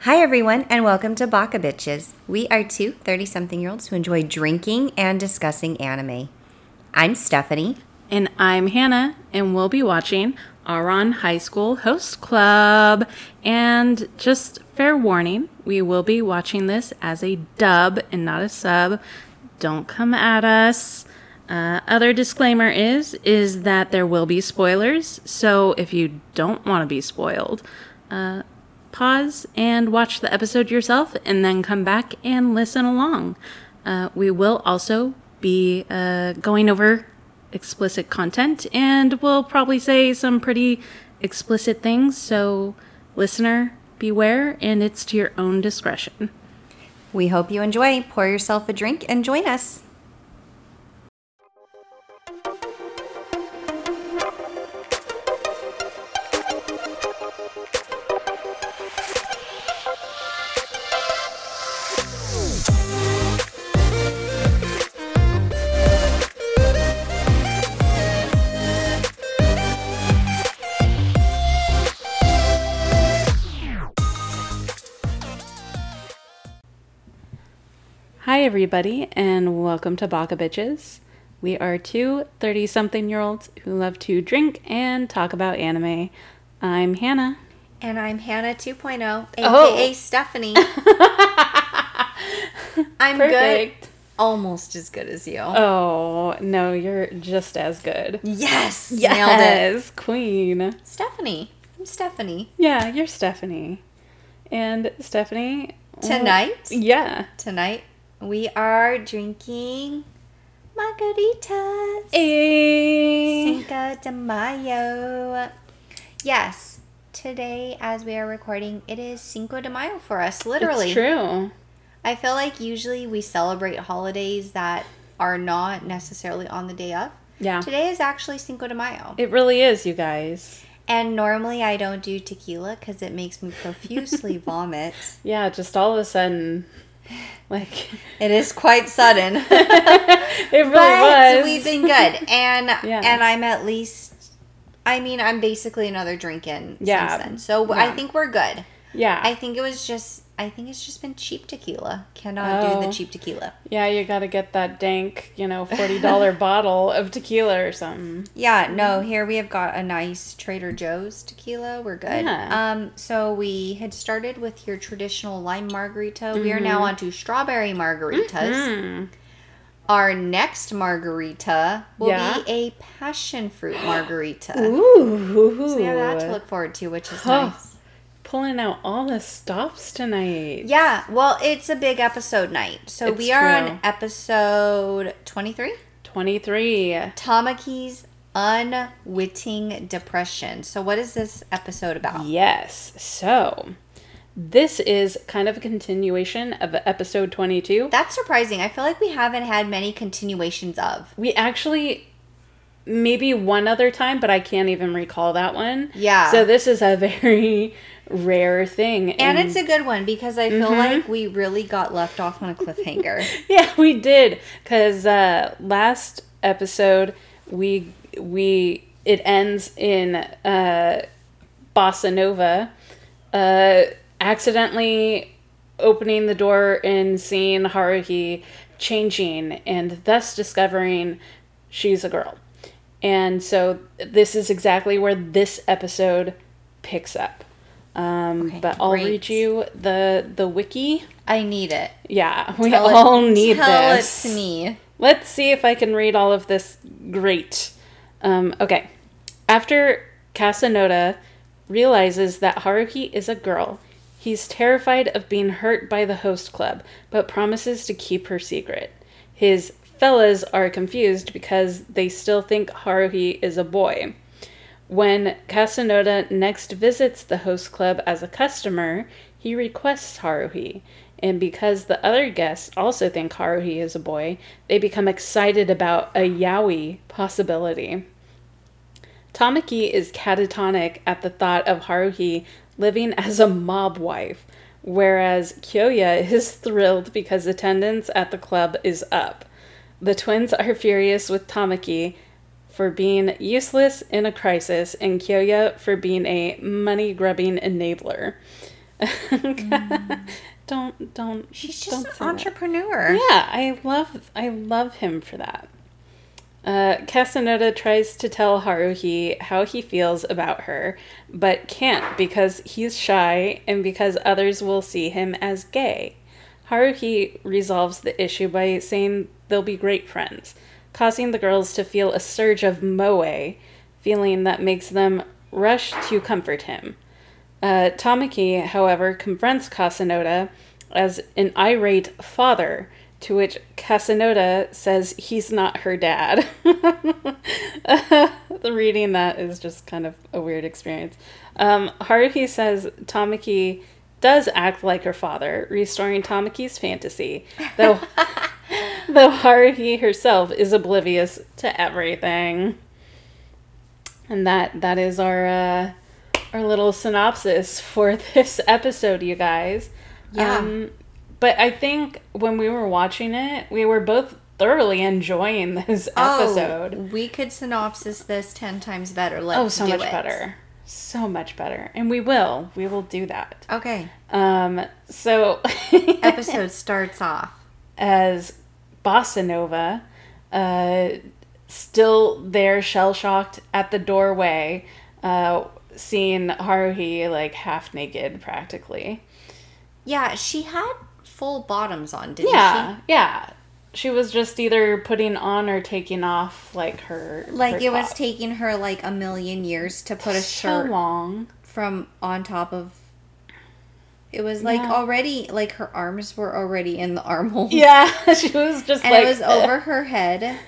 Hi, everyone, and welcome to Baka Bitches. We are two 30 something year olds who enjoy drinking and discussing anime. I'm Stephanie. And I'm Hannah, and we'll be watching Ouran High School Host Club. And just fair warning, we will be watching this as a dub and not a sub. Don't come at us. Uh, other disclaimer is is that there will be spoilers. So if you don't want to be spoiled, uh, pause and watch the episode yourself, and then come back and listen along. Uh, we will also be uh, going over explicit content, and we'll probably say some pretty explicit things. So, listener, beware, and it's to your own discretion. We hope you enjoy. Pour yourself a drink and join us. Hi, everybody, and welcome to Baka Bitches. We are two 30 something year olds who love to drink and talk about anime. I'm Hannah. And I'm Hannah 2.0, aka Oh. oh. Stephanie. I'm Perfect. good. Almost as good as you. Oh, no, you're just as good. yes! Nailed it. Yes, Queen. Stephanie. I'm Stephanie. Yeah, you're Stephanie. And Stephanie. Tonight? Yeah. Tonight, we are drinking margaritas. Hey. Cinco de Mayo. Yes, today, as we are recording, it is Cinco de Mayo for us, literally. It's true. I feel like usually we celebrate holidays that are not necessarily on the day of. Yeah. Today is actually Cinco de Mayo. It really is, you guys. And normally I don't do tequila because it makes me profusely vomit. Yeah, just all of a sudden, like, It is quite sudden. it really but was. we've been good. And Yeah. and I'm at least I mean, I'm basically another drinking Yeah. since then. So I think we're good. yeah. I think it was just I think it's just been cheap tequila. Cannot do Oh. the cheap tequila. yeah, you gotta get that dank, you know, $40 bottle of tequila or something. Yeah, no, here we have got a nice Trader Joe's tequila. We're good. Yeah. Um, so we had started with your traditional lime margarita. We are now on to strawberry margaritas. Mm. Our next margarita will Yeah. be a passion fruit margarita. Ooh. So we have that to look forward to, which is nice. Pulling out all the stops tonight. Yeah, well, it's a big episode night. So It's we are true. on episode 23. 23. Tamaki's Unwitting Depression. So, what is this episode about? Yes. So, this is kind of a continuation of episode 22. That's surprising. I feel like we haven't had many continuations of. We actually maybe one other time, but I can't even recall that one. Yeah. So this is a very rare thing. And it's a good one because I feel Mm-hmm. like we really got left off on a cliffhanger. yeah, we did cuz uh last episode we we it ends in uh Bossa Nova uh accidentally opening the door and seeing Haruhi changing and thus discovering she's a girl. And so this is exactly where this episode picks up. Um, Okay, but I'll great. read you the the wiki. I need it. Yeah, we Tell it- all need tell this. it to me. Let's see if I can read all of this great. Um, okay. After Casanova realizes that Haruhi is a girl, he's terrified of being hurt by the host club, but promises to keep her secret. His fellas are confused because they still think Haruhi is a boy. When Casanova next visits the host club as a customer, he requests Haruhi. And because the other guests also think Haruhi is a boy, they become excited about a yaoi possibility. Tamaki is catatonic at the thought of Haruhi living as a mob wife, whereas Kyoya is thrilled because attendance at the club is up. The twins are furious with Tamaki for being useless in a crisis and Kyoya for being a money grubbing enabler. don't don't. She's don't just say an that. entrepreneur. Yeah, I love I love him for that. Uh, Casanova tries to tell Haruhi how he feels about her, but can't because he's shy and because others will see him as gay. Haruhi resolves the issue by saying they'll be great friends, causing the girls to feel a surge of moe, feeling that makes them rush to comfort him. Uh, Tamaki, however, confronts Casanova as an irate father, to which Casanova says he's not her dad. the reading that is just kind of a weird experience. Um, Haruhi says Tamaki does act like her father, restoring Tamaki's fantasy, though though Haruhi herself is oblivious to everything. And that that is our uh, our little synopsis for this episode, you guys. Yeah. Um, but I think when we were watching it, we were both thoroughly enjoying this episode. Oh, we could synopsis this ten times better. Let's Oh, so much it. better. So much better. And we will. We will do that. Okay. Um, so Episode starts off. as Bossa Nova, uh, still there, shell shocked at the doorway, uh, seeing Haruhi like half naked practically. Yeah, she had full bottoms on, didn't Yeah, yeah. She was just either putting on or taking off like her. Like her it was taking her like a million years to put a so shirt long. from on top of. It was like Yeah. already like her arms were already in the armhole. Yeah, she was just and like it was over her head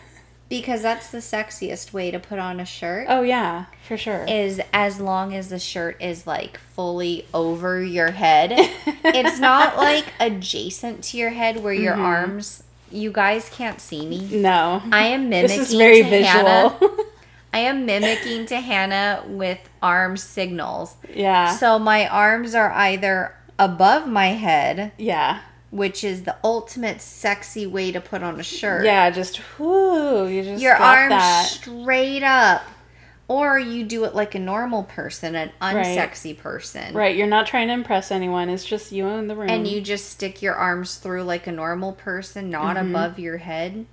because that's the sexiest way to put on a shirt. Oh yeah, for sure. is as long as the shirt is like fully over your head. it's not like adjacent to your head where your mm-hmm. arms. You guys can't see me. no, I am mimicking this is very visual. Hannah. I am mimicking to Hannah with arm signals. yeah, So my arms are either above my head, yeah, which is the ultimate sexy way to put on a shirt. yeah. Just whoo, you just Your arms that. straight up. Or you do it like a normal person, an unsexy person. Right, you're not trying to impress anyone. It's just you in the room. And you just stick your arms through like a normal person, not Mm-hmm. above your head.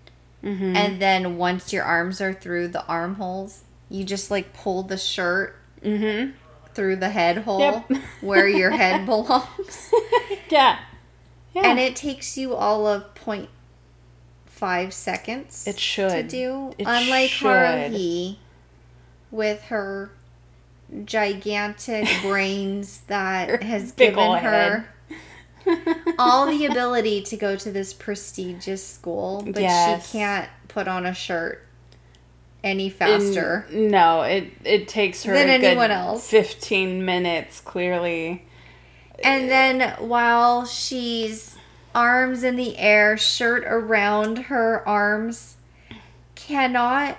And then once your arms are through the armholes, you just like pull the shirt Mm-hmm. Through the head hole Yep. where your head belongs. yeah. Yeah. And it takes you all of 0.5 seconds It should. to do. It Unlike should. Haruhi with her gigantic brains that has given her all the ability to go to this prestigious school, but Yes. she can't put on a shirt any faster. no, it it takes her Than a good anyone else. Fifteen minutes, clearly. And then while she's arms in the air, shirt around her arms, cannot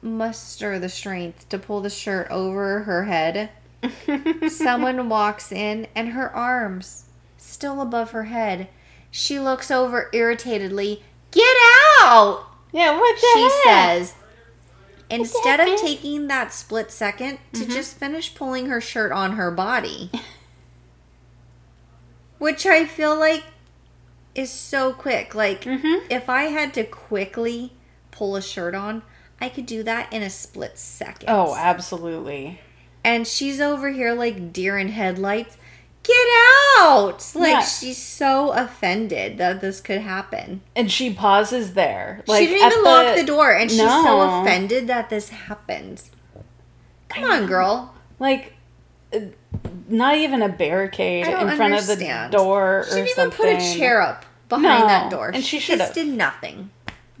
muster the strength to pull the shirt over her head. Someone walks in and her arms still above her head. She looks over irritatedly. Get out! Yeah, what the She heck? says. Instead of taking that split second to just finish pulling her shirt on her body. Which I feel like is so quick. Like, Mhm. if I had to quickly pull a shirt on, I could do that in a split second. Oh, absolutely. And she's over here like deer in headlights. Get out! Like, Yeah. she's so offended that this could happen. And she pauses there. Like she didn't even lock the door, and she's so offended that this happened. Come on, girl. Like, uh, not even a barricade in front understand. of the door She didn't even put a chair up behind No, that door. and she just did nothing.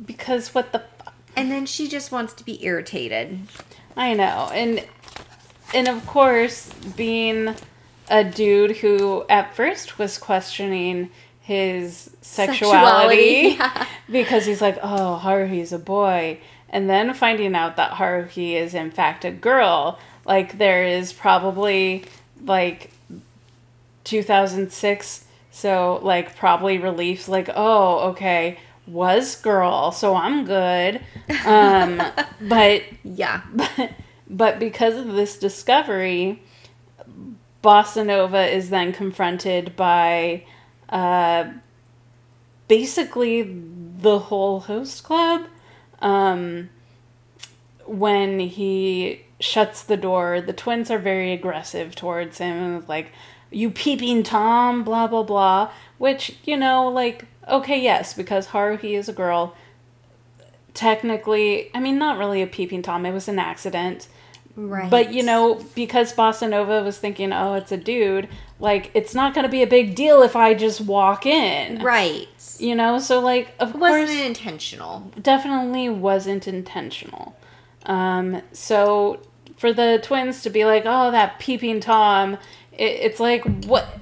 Because what the fuck? And then she just wants to be irritated. I know. And and of course, being a dude who at first was questioning his sexuality, Sexuality, yeah. because he's like, "Oh, Haruhi's a boy." And then finding out that Haruhi is in fact a girl, like there is probably like 2006 so like probably relief like oh okay was girl so i'm good um but Yeah. but, but because of this discovery Bossa Nova is then confronted by uh, basically the whole host club. Um, when he shuts the door, the twins are very aggressive towards him and like, you peeping Tom, blah, blah, blah. Which, you know, like, okay, yes, because Haruhi is a girl. Technically, I mean, not really a peeping Tom, it was an accident. Right. But you know, because Bossa Nova was thinking, oh, it's a dude, like it's not gonna be a big deal if I just walk in. Right. You know, so like of It wasn't course intentional. definitely wasn't intentional. Um, so for the twins to be like, oh, that peeping Tom, it, it's like what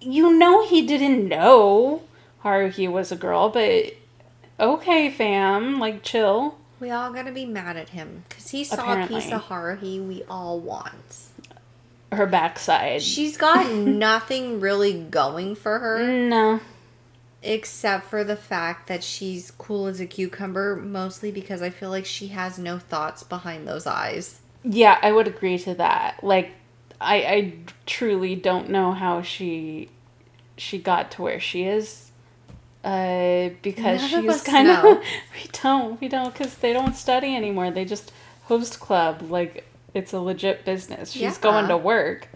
you know he didn't know Haruhi was a girl, but okay, fam, like chill. We all gotta be mad at him because he saw a piece of Haruhi we all want. Her backside. She's got nothing really going for her no. except for the fact that she's cool as a cucumber, mostly because I feel like she has no thoughts behind those eyes. Yeah, I would agree to that. Like, I I truly don't know how she she got to where she is. Uh, because None she's kind of we don't we don't because they don't study anymore. They just host club like it's a legit business. She's Yeah. going to work.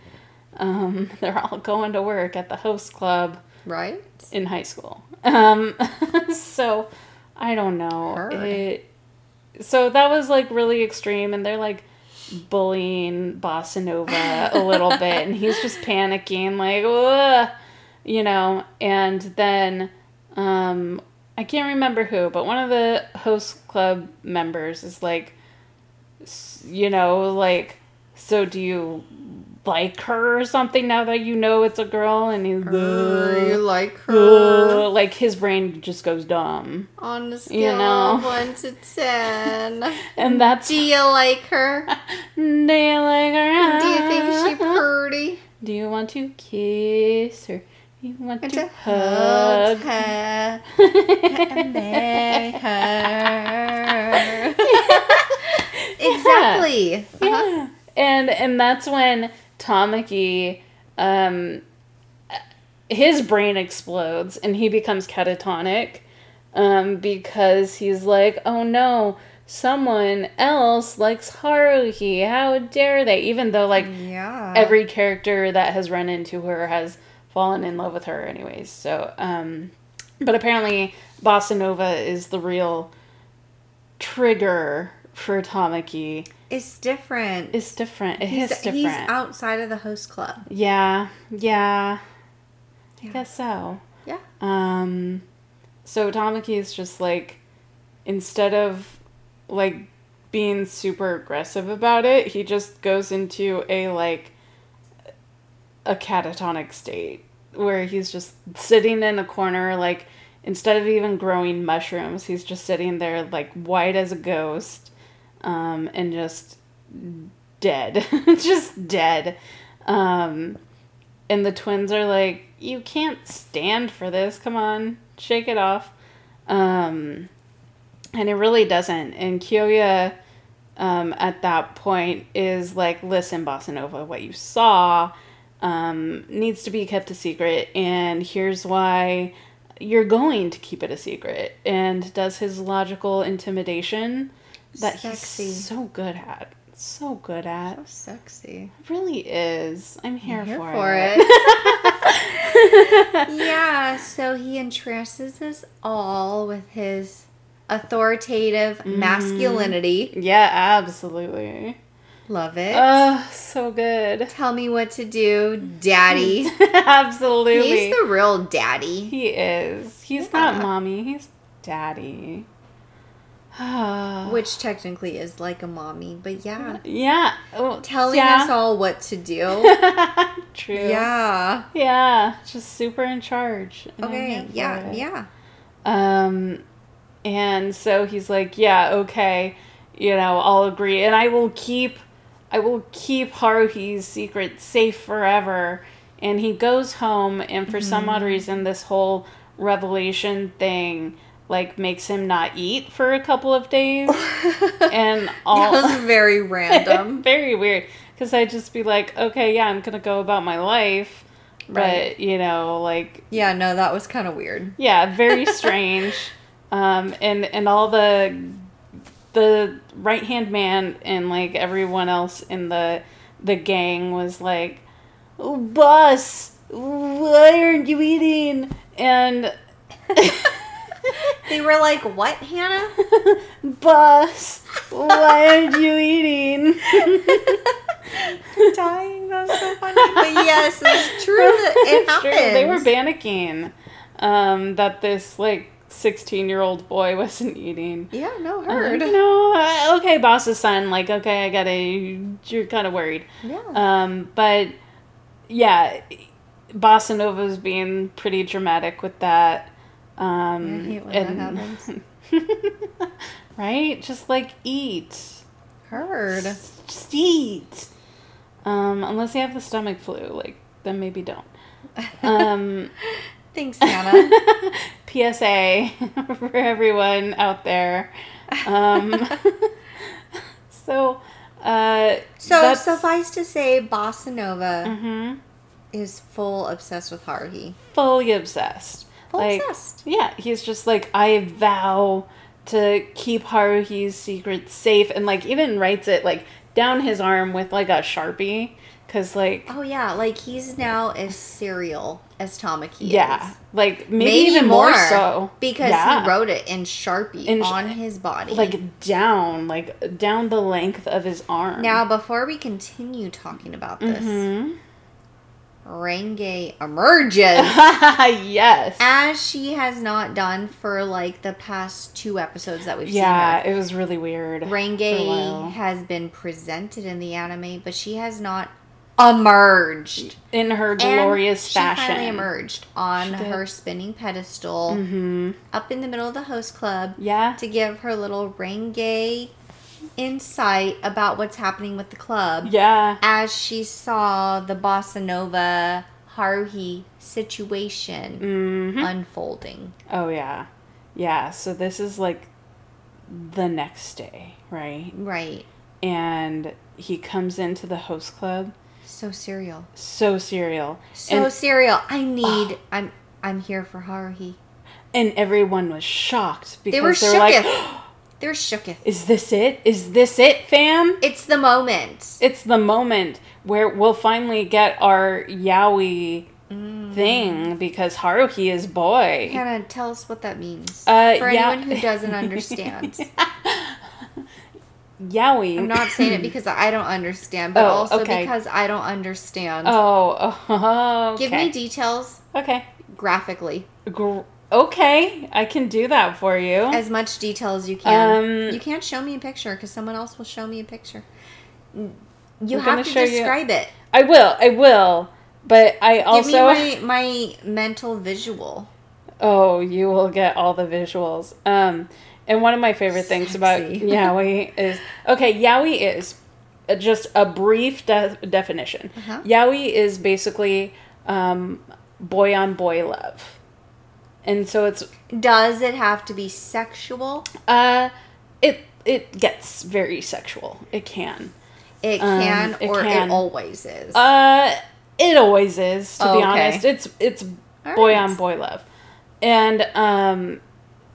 Um, they're all going to work at the host club Right? in high school. Um, so I don't know. Heard. It, so that was like really extreme, and they're like bullying Bossa Nova a little bit, and he's just panicking, like, Ugh, you know. And then um, I can't remember who, but one of the host club members is like, you know, like, so do you like her or something now that you know it's a girl? And he's Uh, you like her Ugh, like his brain just goes dumb. on a scale know. of 1 to 10. And that's Do you like her? Do you like her? Do you think she's pretty? Do you want to kiss her? You want to to hug? hug her and marry her. exactly. Uh-huh. Yeah. And and that's when Tamaki um his brain explodes and he becomes catatonic um because he's like, "Oh no, someone else likes Haruhi. How dare they?" Even though like Yeah. every character that has run into her has fallen in love with her anyways so um but apparently bossa nova is the real trigger for tamaki it's different. it's different it he's, is different he's outside of the host club. yeah yeah i Yeah. guess so Yeah. um so tamaki is just like instead of like being super aggressive about it he just goes into a like a catatonic state where he's just sitting in a corner like instead of even growing mushrooms he's just sitting there like white as a ghost um, and just dead. Just dead. Um, and the twins are like you can't stand for this. Come on. Shake it off. Um, and it really doesn't. And kyoya um, at that point is like listen bossa nova what you saw um, needs to be kept a secret, and here's why you're going to keep it a secret. And does his logical intimidation that Sexy. he's so good at. So good at. So sexy. Really is. I'm here, Here for, for it. it. yeah, so he entrances us all with his authoritative Mm-hmm. masculinity. yeah, absolutely. Love it. Oh, so good. Tell me what to do, daddy. absolutely. He's the real daddy. he is. He's Yeah. not mommy. He's daddy. Which technically is like a mommy, but yeah. yeah. Oh, Telling yeah. us all what to do. True. yeah. Yeah, just super in charge. Okay, yeah, yeah. Um, and so he's like, yeah, okay, you know, I'll agree, and I will keep, I will keep Haruhi's secret safe forever. And he goes home, and for some Mm-hmm. odd reason, this whole revelation thing like makes him not eat for a couple of days, and all That was very random. very weird. Because I'd just be like, okay, yeah, I'm gonna go about my life, Right. but you know, like yeah, no, that was kind of weird. yeah, very strange. um, and and all the the right hand man and like everyone else in the the gang was like, oh, "Boss, why aren't you eating?" And They were like, "What, Hannah?" "Boss, why aren't you eating?" Dying. That was so funny. But yes, it's true that it It's true. They were panicking um, that this like sixteen year old boy wasn't eating. Yeah, no, heard. you know, uh, okay, boss's son. Like, okay, I gotta. You're kind of worried. Yeah. Um, but yeah, Bossa Nova's being pretty dramatic with that. Um, I hate when that happens. right? Just like eat. heard. Just eat. Um, unless you have the stomach flu, like then maybe don't. Um, Thanks, Hannah. PSA for everyone out there. Um, so, uh, So suffice to say, Bossa Nova mhm, is full obsessed with Haruhi. fully obsessed. Full like, obsessed. Yeah, he's just like, I vow to keep Haruhi's secret safe, and like even writes it like down his arm with like a sharpie, because like Oh yeah, like he's now as serial as Tamaki yeah, is. like maybe, Maybe even more, more, so Because Yeah. he wrote it in Sharpie In on his body. like down, like down the length of his arm. now, before we continue talking about this, Mhm. Renge emerges yes. as she has not done for like the past two episodes that we've yeah, seen Yeah, it was really weird. Renge has been presented in the anime, but she has not emerged. in her glorious she fashion. She finally emerged on her spinning pedestal hmm up in the middle of the host club Yeah. to give her little Renge insight about what's happening with the club Yeah. as she saw the bossa nova Haruhi situation hmm unfolding. Oh yeah. Yeah. So this is like the next day, right? Right. And he comes into the host club, So serial. so serial, So and serial. I need I'm I'm here for Haruhi. and everyone was shocked because They were they're like, shooketh. They're shooketh. "Is this it? Is this it, fam?" It's the moment. It's the moment where we'll finally get our yaoi Mm. thing because Haruhi is boy. Hannah, tell us what that means. Uh, for yeah. anyone who doesn't understand. Yaoi. I'm not saying it because I don't understand, but Oh, also okay. because I don't understand. Oh, oh, okay. Give me details Okay. graphically. Gr- okay, I can do that for you. As much detail as you can. Um, you can't show me a picture because someone else will show me a picture. You have to show you- describe it. I will. I will. But I also Give me my, my mental visual. Oh, you will get all the visuals. Um and one of my favorite things about yaoi is okay, yaoi is just a brief de- definition. Uh-huh. Yaoi is basically um boy on boy love. And so it's Does it have to be sexual? uh it it gets very sexual. It can. It Um, can, it or can. it always is. Uh, it always is. To Oh, be okay. honest, it's it's All boy right. on boy love, and um,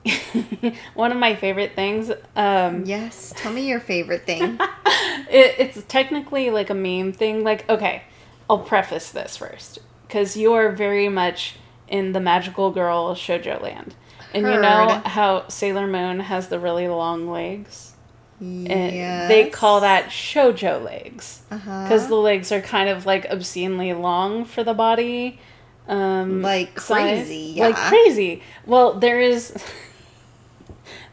one of my favorite things. Um, yes. Tell me your favorite thing. it, it's technically like a meme thing. Like, okay, I'll preface this first because you are very much in the magical girl shoujo land, and you know how Sailor Moon has the really long legs. And they call that shoujo legs uh-huh. because the legs are kind of like obscenely long for the body um Like crazy, like crazy well there is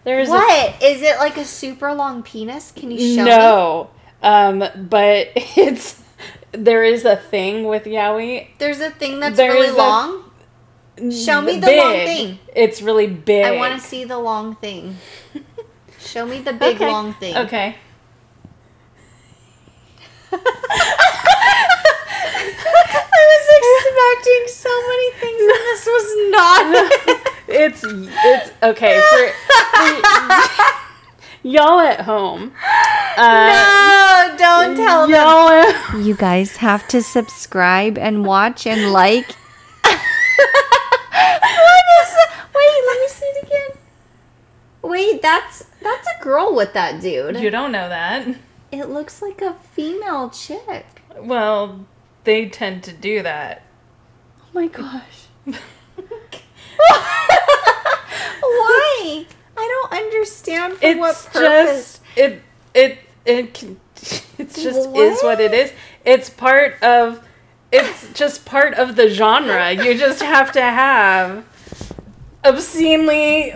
there is What is it like a super long penis? Can you show me? no um but it's there is a thing with yaoi There's a thing that's There really long. Show me the long thing. it's really big I want to see the long thing. Show me the big Okay. long thing. okay I was expecting so many things, and this was not. it's it's it's okay for, for y'all at home. Uh, no, don't tell them. y'all at You guys have to subscribe and watch and like. what is Wait, let me see it again. Wait, that's that's a girl with that dude. You don't know that. It looks like a female chick. Well, they tend to do that. Oh my gosh. Why? I don't understand for It's what purpose. just it it it can, it's just is what it is. It's part of it's just part of the genre. You just have to have obscenely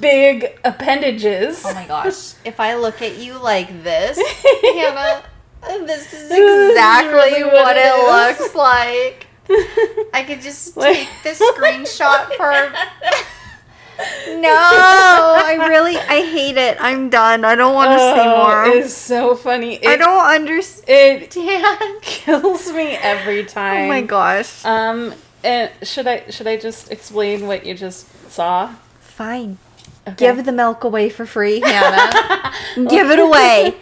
big appendages. Oh my gosh. If I look at you like this, Hannah, this is This is exactly really what what, it looks like. I could just take this screenshot for. No, I really, I hate it. I'm done. I don't want to see Oh, more. It is so funny. It, I don't understand. It kills me every time. Oh my gosh. Um, and should I should I just explain what you just saw? Fine. Okay. Give the milk away for free, Hannah. Give it away.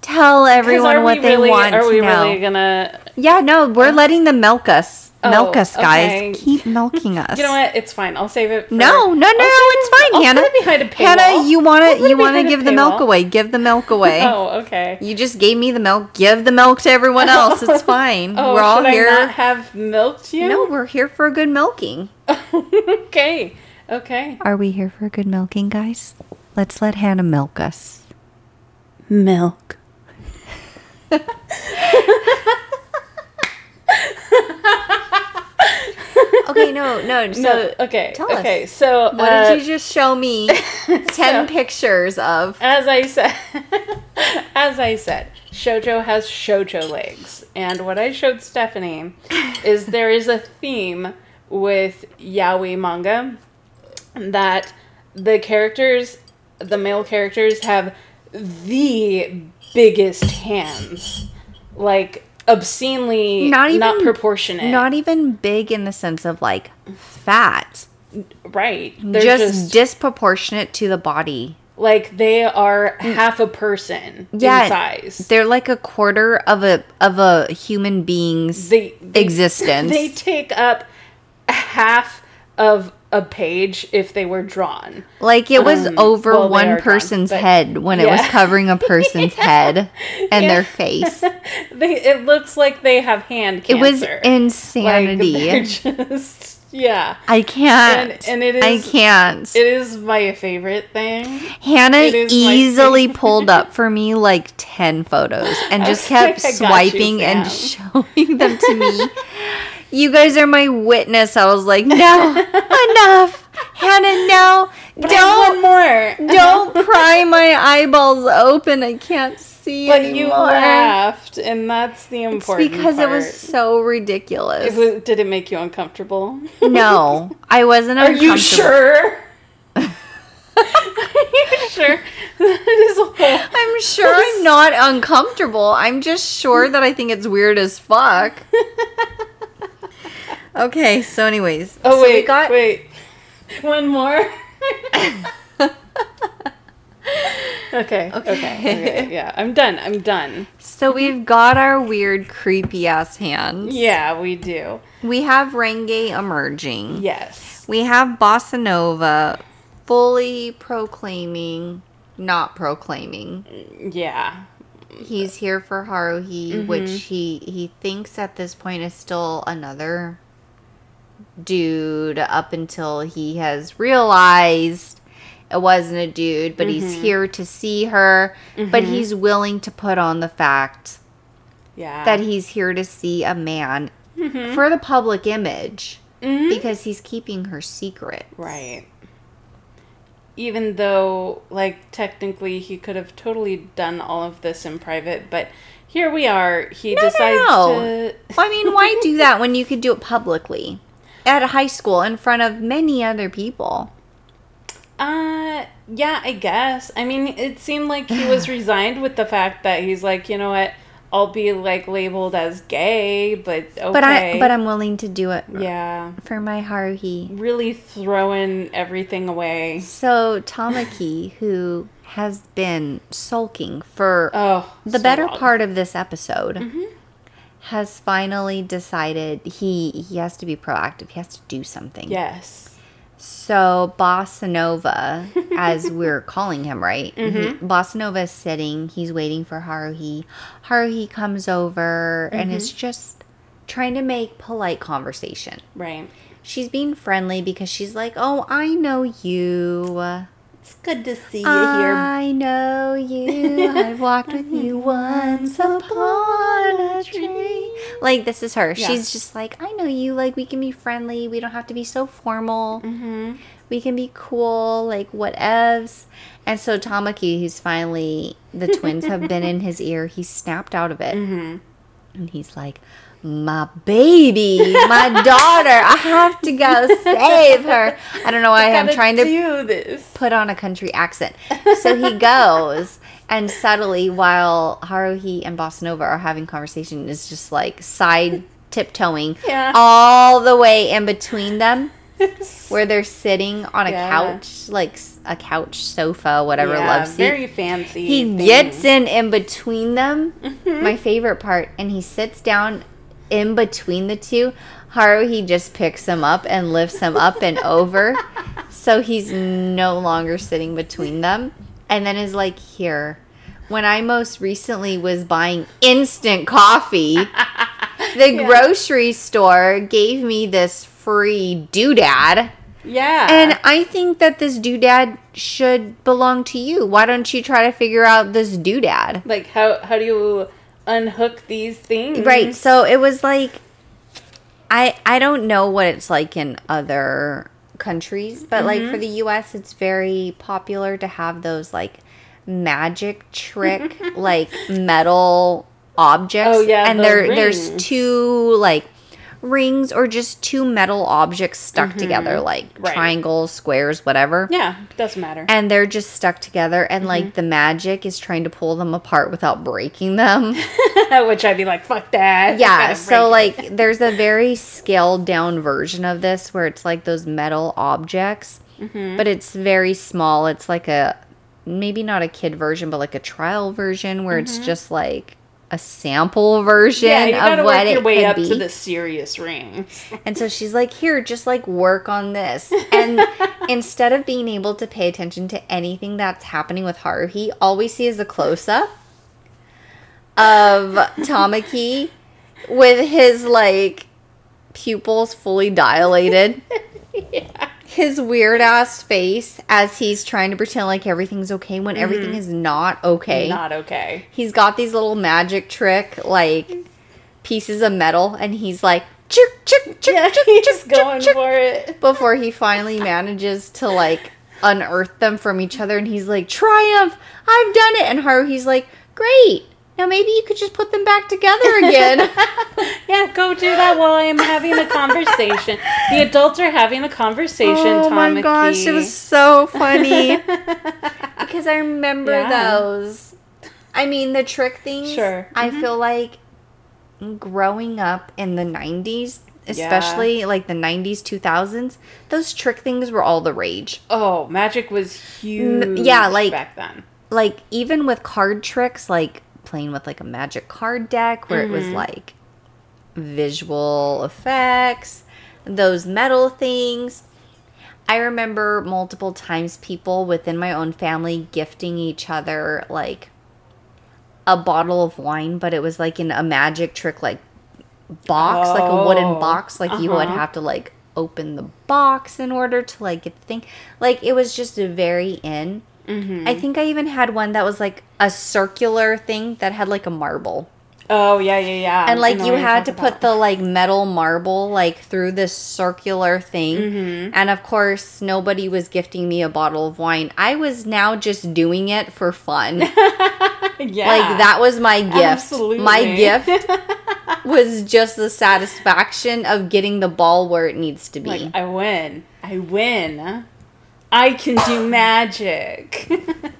Tell everyone what they really, want Are we to know. really gonna? Yeah, no, we're letting them milk us. Oh, milk us, guys. okay. Keep milking us. You know what? It's fine. I'll save it. For, No, no, no, I'll no, it's fine, I'll Hannah. Put it behind a paywall. Hannah, you wanna you want to give the milk away. Give the milk away. Oh, okay. You just gave me the milk. Give the milk to everyone else. It's oh, fine. Oh, we're all should here. I not have milked you? no, we're here for a good milking. okay. Okay. Are we here for a good milking, guys? Let's let Hannah milk us. Milk. Okay, no, no. So, No. Okay. tell us. okay. So what uh, did you just show me? Ten so- pictures of. As I said, as I said, Shoujo has shoujo legs, and what I showed Stephanie is there is a theme with yaoi manga that the characters, the male characters, have the biggest hands, like obscenely Not even- not proportionate. Not even big in the sense of like fat, right. They're just, disproportionate to the body. like they are mm. half a person Yeah, in size. They're like a quarter of a of a human being's they, they existence. They take up half of a page if they were drawn. like it was um, over well, one person's head when it was covering a person's head and Yeah. their face. They it looks like they have hand It was insanity. Like, just yeah. I can't. And- and it I can't. It is my favorite thing. Hannah is easily pulled up for me like 10 photos and just kept "I you, swiping and showing them to me. You guys are my witness. I was like, no, enough. Hannah, no. But I have one Don't more. don't pry my eyeballs open. I can't see But anymore. you laughed, and that's the It's important because it was so ridiculous. It was, did it make you uncomfortable? no, I wasn't Are you sure? Are you sure? That is a whole. I'm sure I'm not uncomfortable. I'm just sure that I think it's weird as fuck. Okay, so anyways. Oh so wait, we got wait. One more. okay, okay, okay. Yeah, I'm done. I'm done. so we've got our weird creepy ass hands. Yeah, we do. We have Renge emerging. Yes. We have Bossa Nova fully proclaiming not proclaiming. Yeah. He's here for Haruhi, Mm-hmm. which he he thinks at this point is still another dude up until he has realized it wasn't a dude, but Mm-hmm. he's here to see her, but he's willing to put on the fact Yeah. that he's here to see a man Mm-hmm. for the public image Mhm. because he's keeping her secret. Right. Even though, like, technically he could have totally done all of this in private, but here we are. He No, no, decides no. to. I mean, why do that when you could do it publicly at high school in front of many other people? Uh, yeah, I guess. I mean, it seemed like he was resigned with the fact that he's like, you know what? I'll be like labeled as gay, but okay. But I but I'm willing to do it yeah, for my Haruhi. really throwing everything away. So Tamaki, who has been sulking for Oh, the so better long. part of this episode, has finally decided he he has to be proactive. He has to do something. Yes. So Bossa Nova, as we're calling him, right? Mm-hmm. He- Bossa Nova is sitting. He's waiting for Haruhi. Haruhi comes over and is Mm-hmm. just trying to make polite conversation. Right. She's being friendly because she's like, "Oh, I know you. It's good to see you here. I know you. I've walked with you once upon a tree." Like this is her. Yeah. She's just like, "I know you. Like we can be friendly. We don't have to be so formal. Mm-hmm. We can be cool. Like whatevs." And so Tamaki, he's finally the twins have been in his ear. He snapped out of it, Mm-hmm. And he's like. My baby, my daughter. I have to go save her. I don't know why I'm trying to do this. put on a country accent. So he goes, and subtly, while Haruhi and Bossa Nova are having conversation, is just like side tiptoeing Yeah. all the way in between them, where they're sitting on a Yeah. couch, like a couch sofa, whatever yeah, love seat. very fancy. he thing. gets in in between them. Mm-hmm. My favorite part, and he sits down in between the two. Haruhi just picks him up and lifts him up and over, so he's no longer sitting between them. And then is like, "Here." When I most recently was buying instant coffee, the grocery store gave me this free doodad. Yeah. And I think that this doodad should belong to you. Why don't you try to figure out this doodad? like how how do you unhook these things? Right. So it was like I I don't know what it's like in other countries, but like Mm-hmm. for the US it's very popular to have those like magic trick like metal objects Oh, yeah, and the there there's two like rings or just two metal objects stuck together like Mm-hmm. Right. triangles, squares, whatever. Yeah, doesn't matter. And they're just stuck together and Mm-hmm. like the magic is trying to pull them apart without breaking them. Which I'd be like, fuck that. Yeah, so like there's a very scaled down version of this where it's like those metal objects, Mm-hmm. but it's very small. It's like a maybe not a kid version, but like a trial version where it's just like a sample version yeah, of what it way could up be. to the serious rings. And so she's like, "Here, just like work on this." And instead of being able to pay attention to anything that's happening with Haruhi, all we see is a close up of Tamaki with his like pupils fully dilated. His weird ass face as he's trying to pretend like everything's okay when mm-hmm. everything is not okay. Not okay. He's got these little magic trick like pieces of metal and he's like chirk chirk chirk Yeah, chirk, he's chirk, going chirk, for it. before he finally manages to like unearth them from each other and he's like triumph I've done it and Haruhi's like great now maybe you could just put them back together again Yeah, go do that while I'm having a conversation. the adults are having a conversation. oh my Tamaki. gosh it was so funny because I remember Yeah. those I mean the trick things Sure. I mm-hmm. feel like growing up in the 90s especially like the 90s 2000s those trick things were all the rage Oh, magic was huge. yeah, like- back then. like even with card tricks like playing with like a magic card deck where it was like visual effects those metal things. I remember multiple times people within my own family gifting each other like a bottle of wine but it was like in a magic trick like box like a wooden Oh, box. Like you would uh-huh. have to like open the box in order to like get the thing. Like it was just a very in Mm-hmm. I think I even had one that was like a circular thing that had like a marble. Oh yeah, yeah, yeah. And like you had to talking put the like metal marble like through this circular thing. Mm-hmm. And of course, nobody was gifting me a bottle of wine. I was now just doing it for fun. yeah. like that was my gift. Absolutely. My gift was just the satisfaction of getting the ball where it needs to be. Like I win. I win. I can do magic.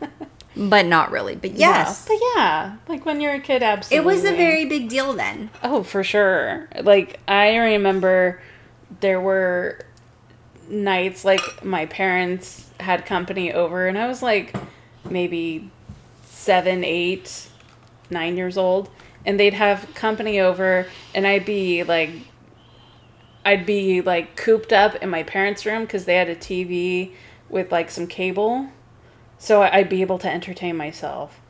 but not really. But yes, Yeah, but yeah, like when you're a kid, absolutely. it was a very big deal then. Oh, for sure. Like I remember there were nights like my parents had company over and I was like maybe seven, eight, nine years old. And they'd have company over and I'd be like I'd be like cooped up in my parents' room because they had a TV with like some cable. So I'd be able to entertain myself.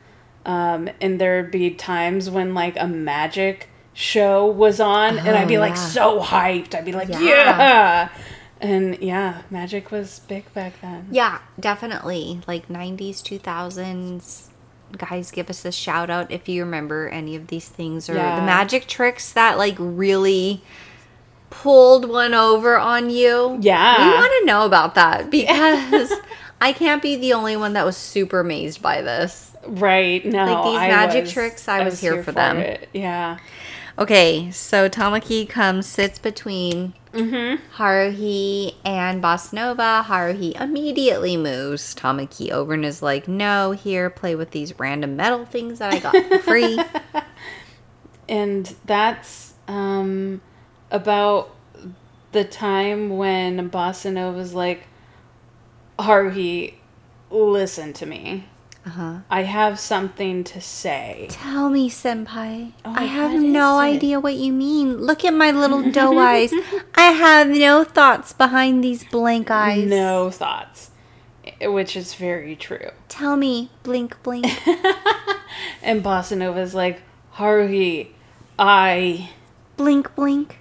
Um, and there'd be times when like a magic show was on and I'd be Oh, like so hyped. I'd be like, Yeah. yeah. And yeah, magic was big back then. Yeah, definitely. Like 90s, 2000s. Guys, give us a shout out if you remember any of these things or Yeah. the magic tricks that like really pulled one over on you. Yeah. We want to know about that because I can't be the only one that was super amazed by this. Right. No. Like these I magic was- tricks, I was here for them. it. Yeah. Okay, so Tamaki comes, sits between Mm-hmm. Haruhi and Bossa Haruhi immediately moves Tamaki over and is like, No, here, play with these random metal things that I got for free. And that's um, about the time when Bossa Nova's like, Haruhi, listen to me. Uh-huh. I have something to say. Tell me, Senpai. Oh, I have no it? idea what you mean. Look at my little doe eyes. I have no thoughts behind these blank eyes. No thoughts, eh, which is very true. Tell me, blink, blink. And Bossa Nova's like, Haruhi, I, blink, blink.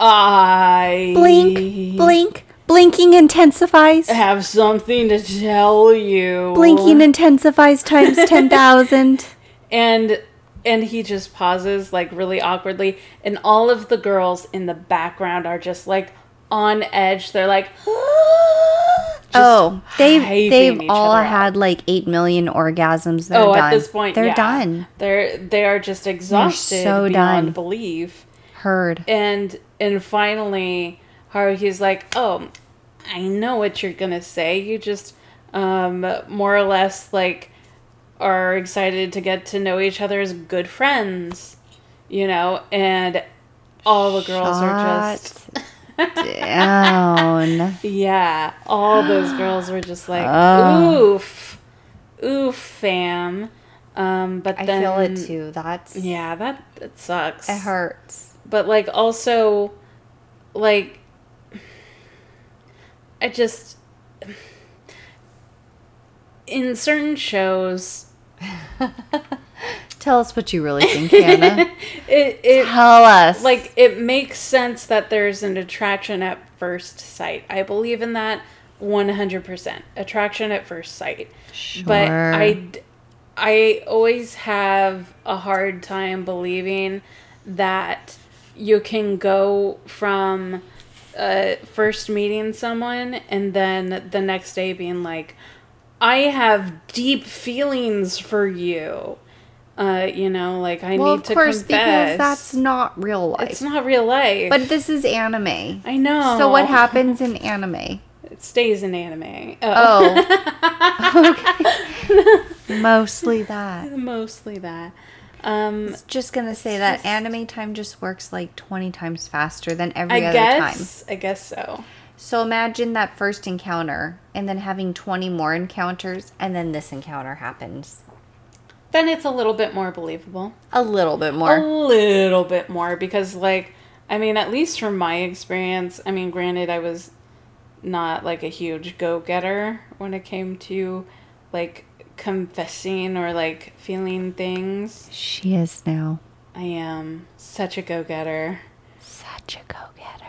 I Blink, blink. Blinking intensifies. have something to tell you. Blinking intensifies times 10,000. and and he just pauses like really awkwardly and all of the girls in the background are just like on edge they're like oh, they've they've all had like 8 million orgasms. They're oh done. at this point They're yeah. done. they're they are just exhausted so beyond done. belief Heard. and and finally Haruhi's like oh I know what you're gonna say you just um more or less like are excited to get to know each other as good friends you know and all the girls are just down. Yeah, all those girls were just like, Oh. oof, oof, fam. Um, but I then, feel it too. That's Yeah, that that sucks. it hurts. But like, also, like, I just in certain shows, Tell us what you really think, Hannah. it it Tell us. like it makes sense that there's an attraction at first sight. I believe in that 100%. Attraction at first sight. Sure. But I, I always have a hard time believing that you can go from uh, first meeting someone and then the next day being like, I have deep feelings for you. Uh, you know, like I well, need to course, confess. because that's not real life. It's not real life. but this is anime. I know. So what happens in anime? It stays in anime. Oh, okay mostly that. Mostly that. Um, Just gonna say that anime time just works like twenty times faster than I every other time. I guess so. So imagine that first encounter, and then having twenty more encounters, and then this encounter happens. Then it's a little bit more believable. A little bit more. A little bit more because, like, I mean, at least from my experience, I mean, granted, I was not like a huge go getter when it came to like confessing or like feeling things. She is now I am such a go getter. such a go-getter.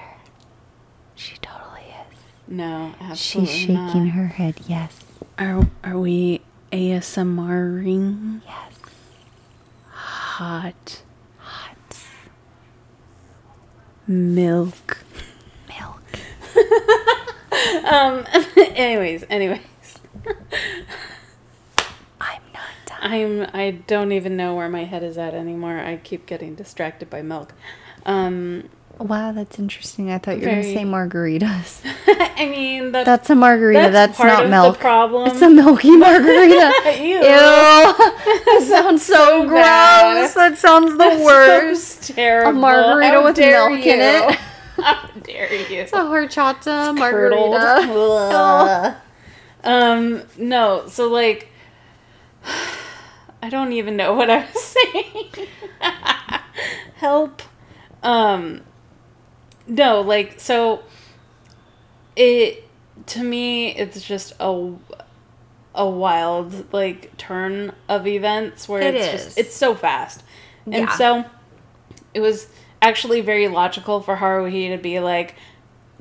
She totally is. No, absolutely She's shaking not. her head. Yes. Are are we ASMRing? Yes. Hot Hot milk. milk. Um. anyways, anyways, I'm not done. I'm. I don't even know where my head is at anymore. I keep getting distracted by milk. Um. Wow, that's interesting. I thought you were going to say margaritas. I mean, that's, That's a margarita. That's, part not milk. the problem. It's a milky margarita. Ew. Ew. that sounds so, gross. bad. That sounds the That worst. sounds terrible. A margarita How with dare milk in you. it. How dare you? It's a horchata margarita. Um, no, so like, I don't even know what I was saying. Help. Um, no, like, so it, to me, it's just a, a wild, like, turn of events where It it's is. just, it's so fast. And Yeah. so it was actually very logical for Haruhi to be like,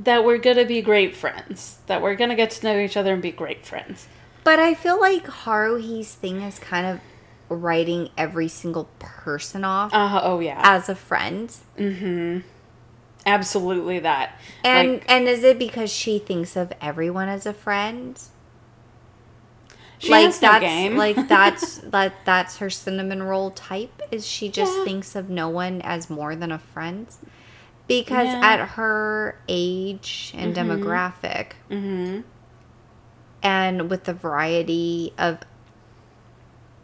that we're gonna be great friends. That we're gonna get to know each other and be great friends. But I feel like Haruhi's thing is kind of writing every single person off Uh oh yeah. as a friend. Absolutely that. And like, and is it because she thinks of everyone as a friend? she like has no that's game. like that's that that's her cinnamon roll type is she just Yeah. thinks of no one as more than a friend because Yeah. at her age and demographic hmm and with the variety of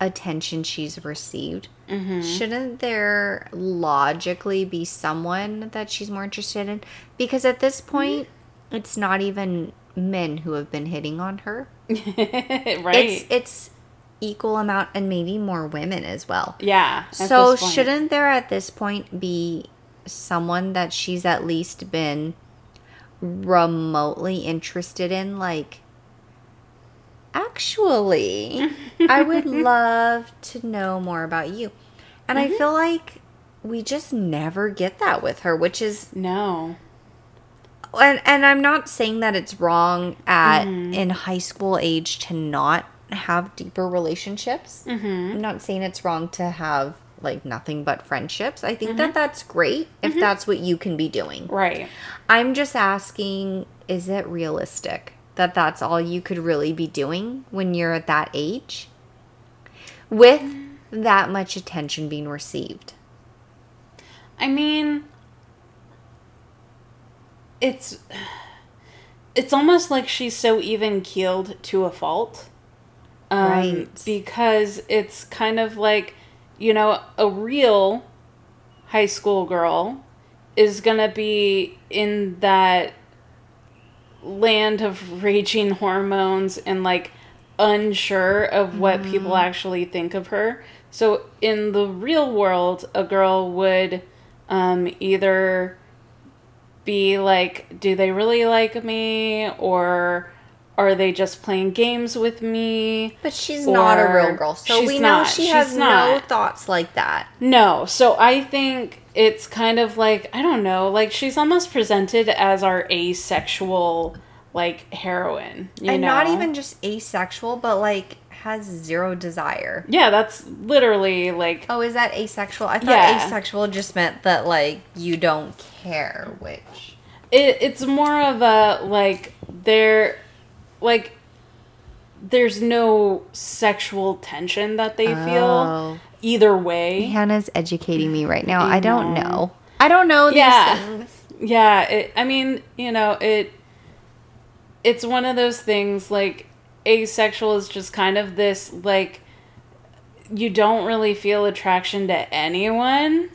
attention she's received hmm shouldn't there logically be someone that she's more interested in because at this point it's not even men who have been hitting on her right. it's it's equal amount and maybe more women as well. yeah. So shouldn't there at this point be someone that she's at least been remotely interested in like actually I would love to know more about you. And Mm-hmm. I feel like we just never get that with her, which is No. and and I'm not saying that it's wrong at Mm-hmm. in high school age to not have deeper relationships. Mm-hmm. I'm not saying it's wrong to have like nothing but friendships. I think Mm-hmm. that that's great if that's what you can be doing. Right. I'm just asking is it realistic that that's all you could really be doing when you're at that age with that much attention being received? I mean, it's it's almost like she's so even keeled to a fault, um, Right. Because it's kind of like you know a real high school girl is gonna be in that land of raging hormones and like unsure of what people actually think of her. So in the real world, a girl would um, either be like, do they really like me? Or are they just playing games with me? But she's not a real girl. So we know not. she She's has no not. thoughts like that. No. So I think it's kind of like, I don't know, like she's almost presented as our asexual, like, heroine. You and know? not even just asexual, but like has zero desire. Yeah, that's literally like. Oh, is that asexual? I thought Yeah. asexual just meant that like you don't care which. it, it's more of a like there like there's no sexual tension that they feel Oh. Either way Hannah's educating me right now. I I don't know. know. I don't know these Yeah. things. yeah it, i mean you know it it's one of those things like asexual is just kind of this like you don't really feel attraction to anyone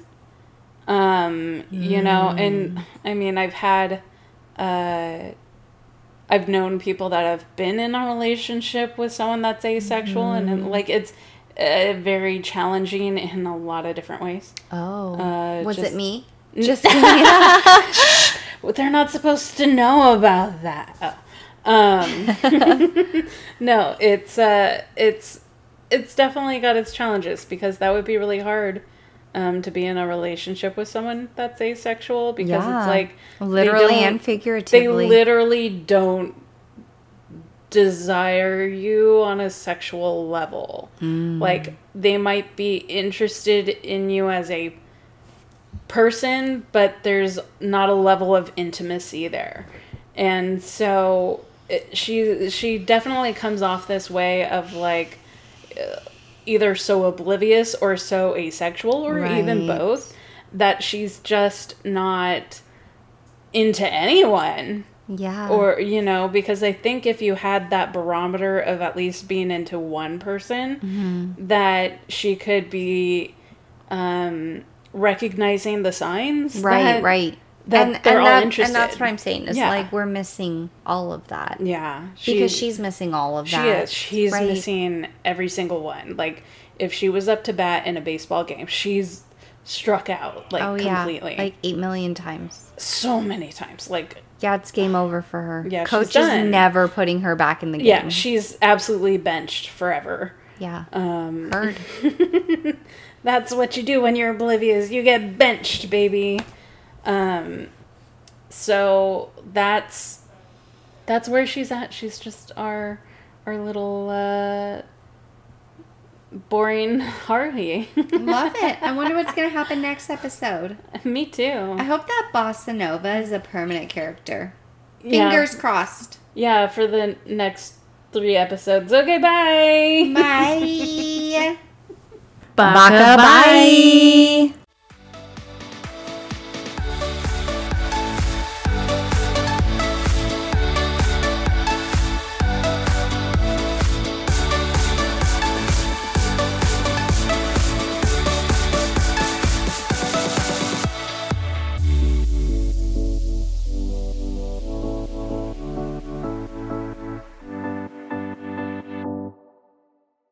um you know and i mean i've had uh i've known people that have been in a relationship with someone that's asexual and, and like it's uh, very challenging in a lot of different ways Oh, Uh, was just- it me? Just. Well, they're not supposed to know about that. Oh. Um, no, it's uh, it's it's definitely got its challenges because that would be really hard um, to be in a relationship with someone that's asexual because Yeah. it's like literally and figuratively they literally don't desire you on a sexual level. Mm. Like they might be interested in you as a person, but there's not a level of intimacy there. And so it, she she definitely comes off this way of like uh, either so oblivious or so asexual or even both that she's just not into anyone Yeah. or you know because i think if you had that barometer of at least being into one person Mm-hmm. that she could be um recognizing the signs right, that- right. that and, they're and all that- interested. And that's what I'm saying. Is Yeah. like we're missing all of that. yeah because she's missing all of that. she is she's right? missing every single one like if she was up to bat in a baseball game she's struck out like oh completely yeah, like eight million times. so many times like Yeah, it's game over for her. Yeah, coach is never putting her back in the game. yeah she's absolutely benched forever yeah. um Heard. That's what you do when you're oblivious. You get benched, baby. Um so that's that's where she's at. She's just our our little uh boring Harley. Love it. I wonder what's gonna happen next episode. Me too. I hope that Bossa Nova is a permanent character. Yeah. Fingers crossed. Yeah, for the next 3 episodes. Okay, bye. Bye. Baka bye.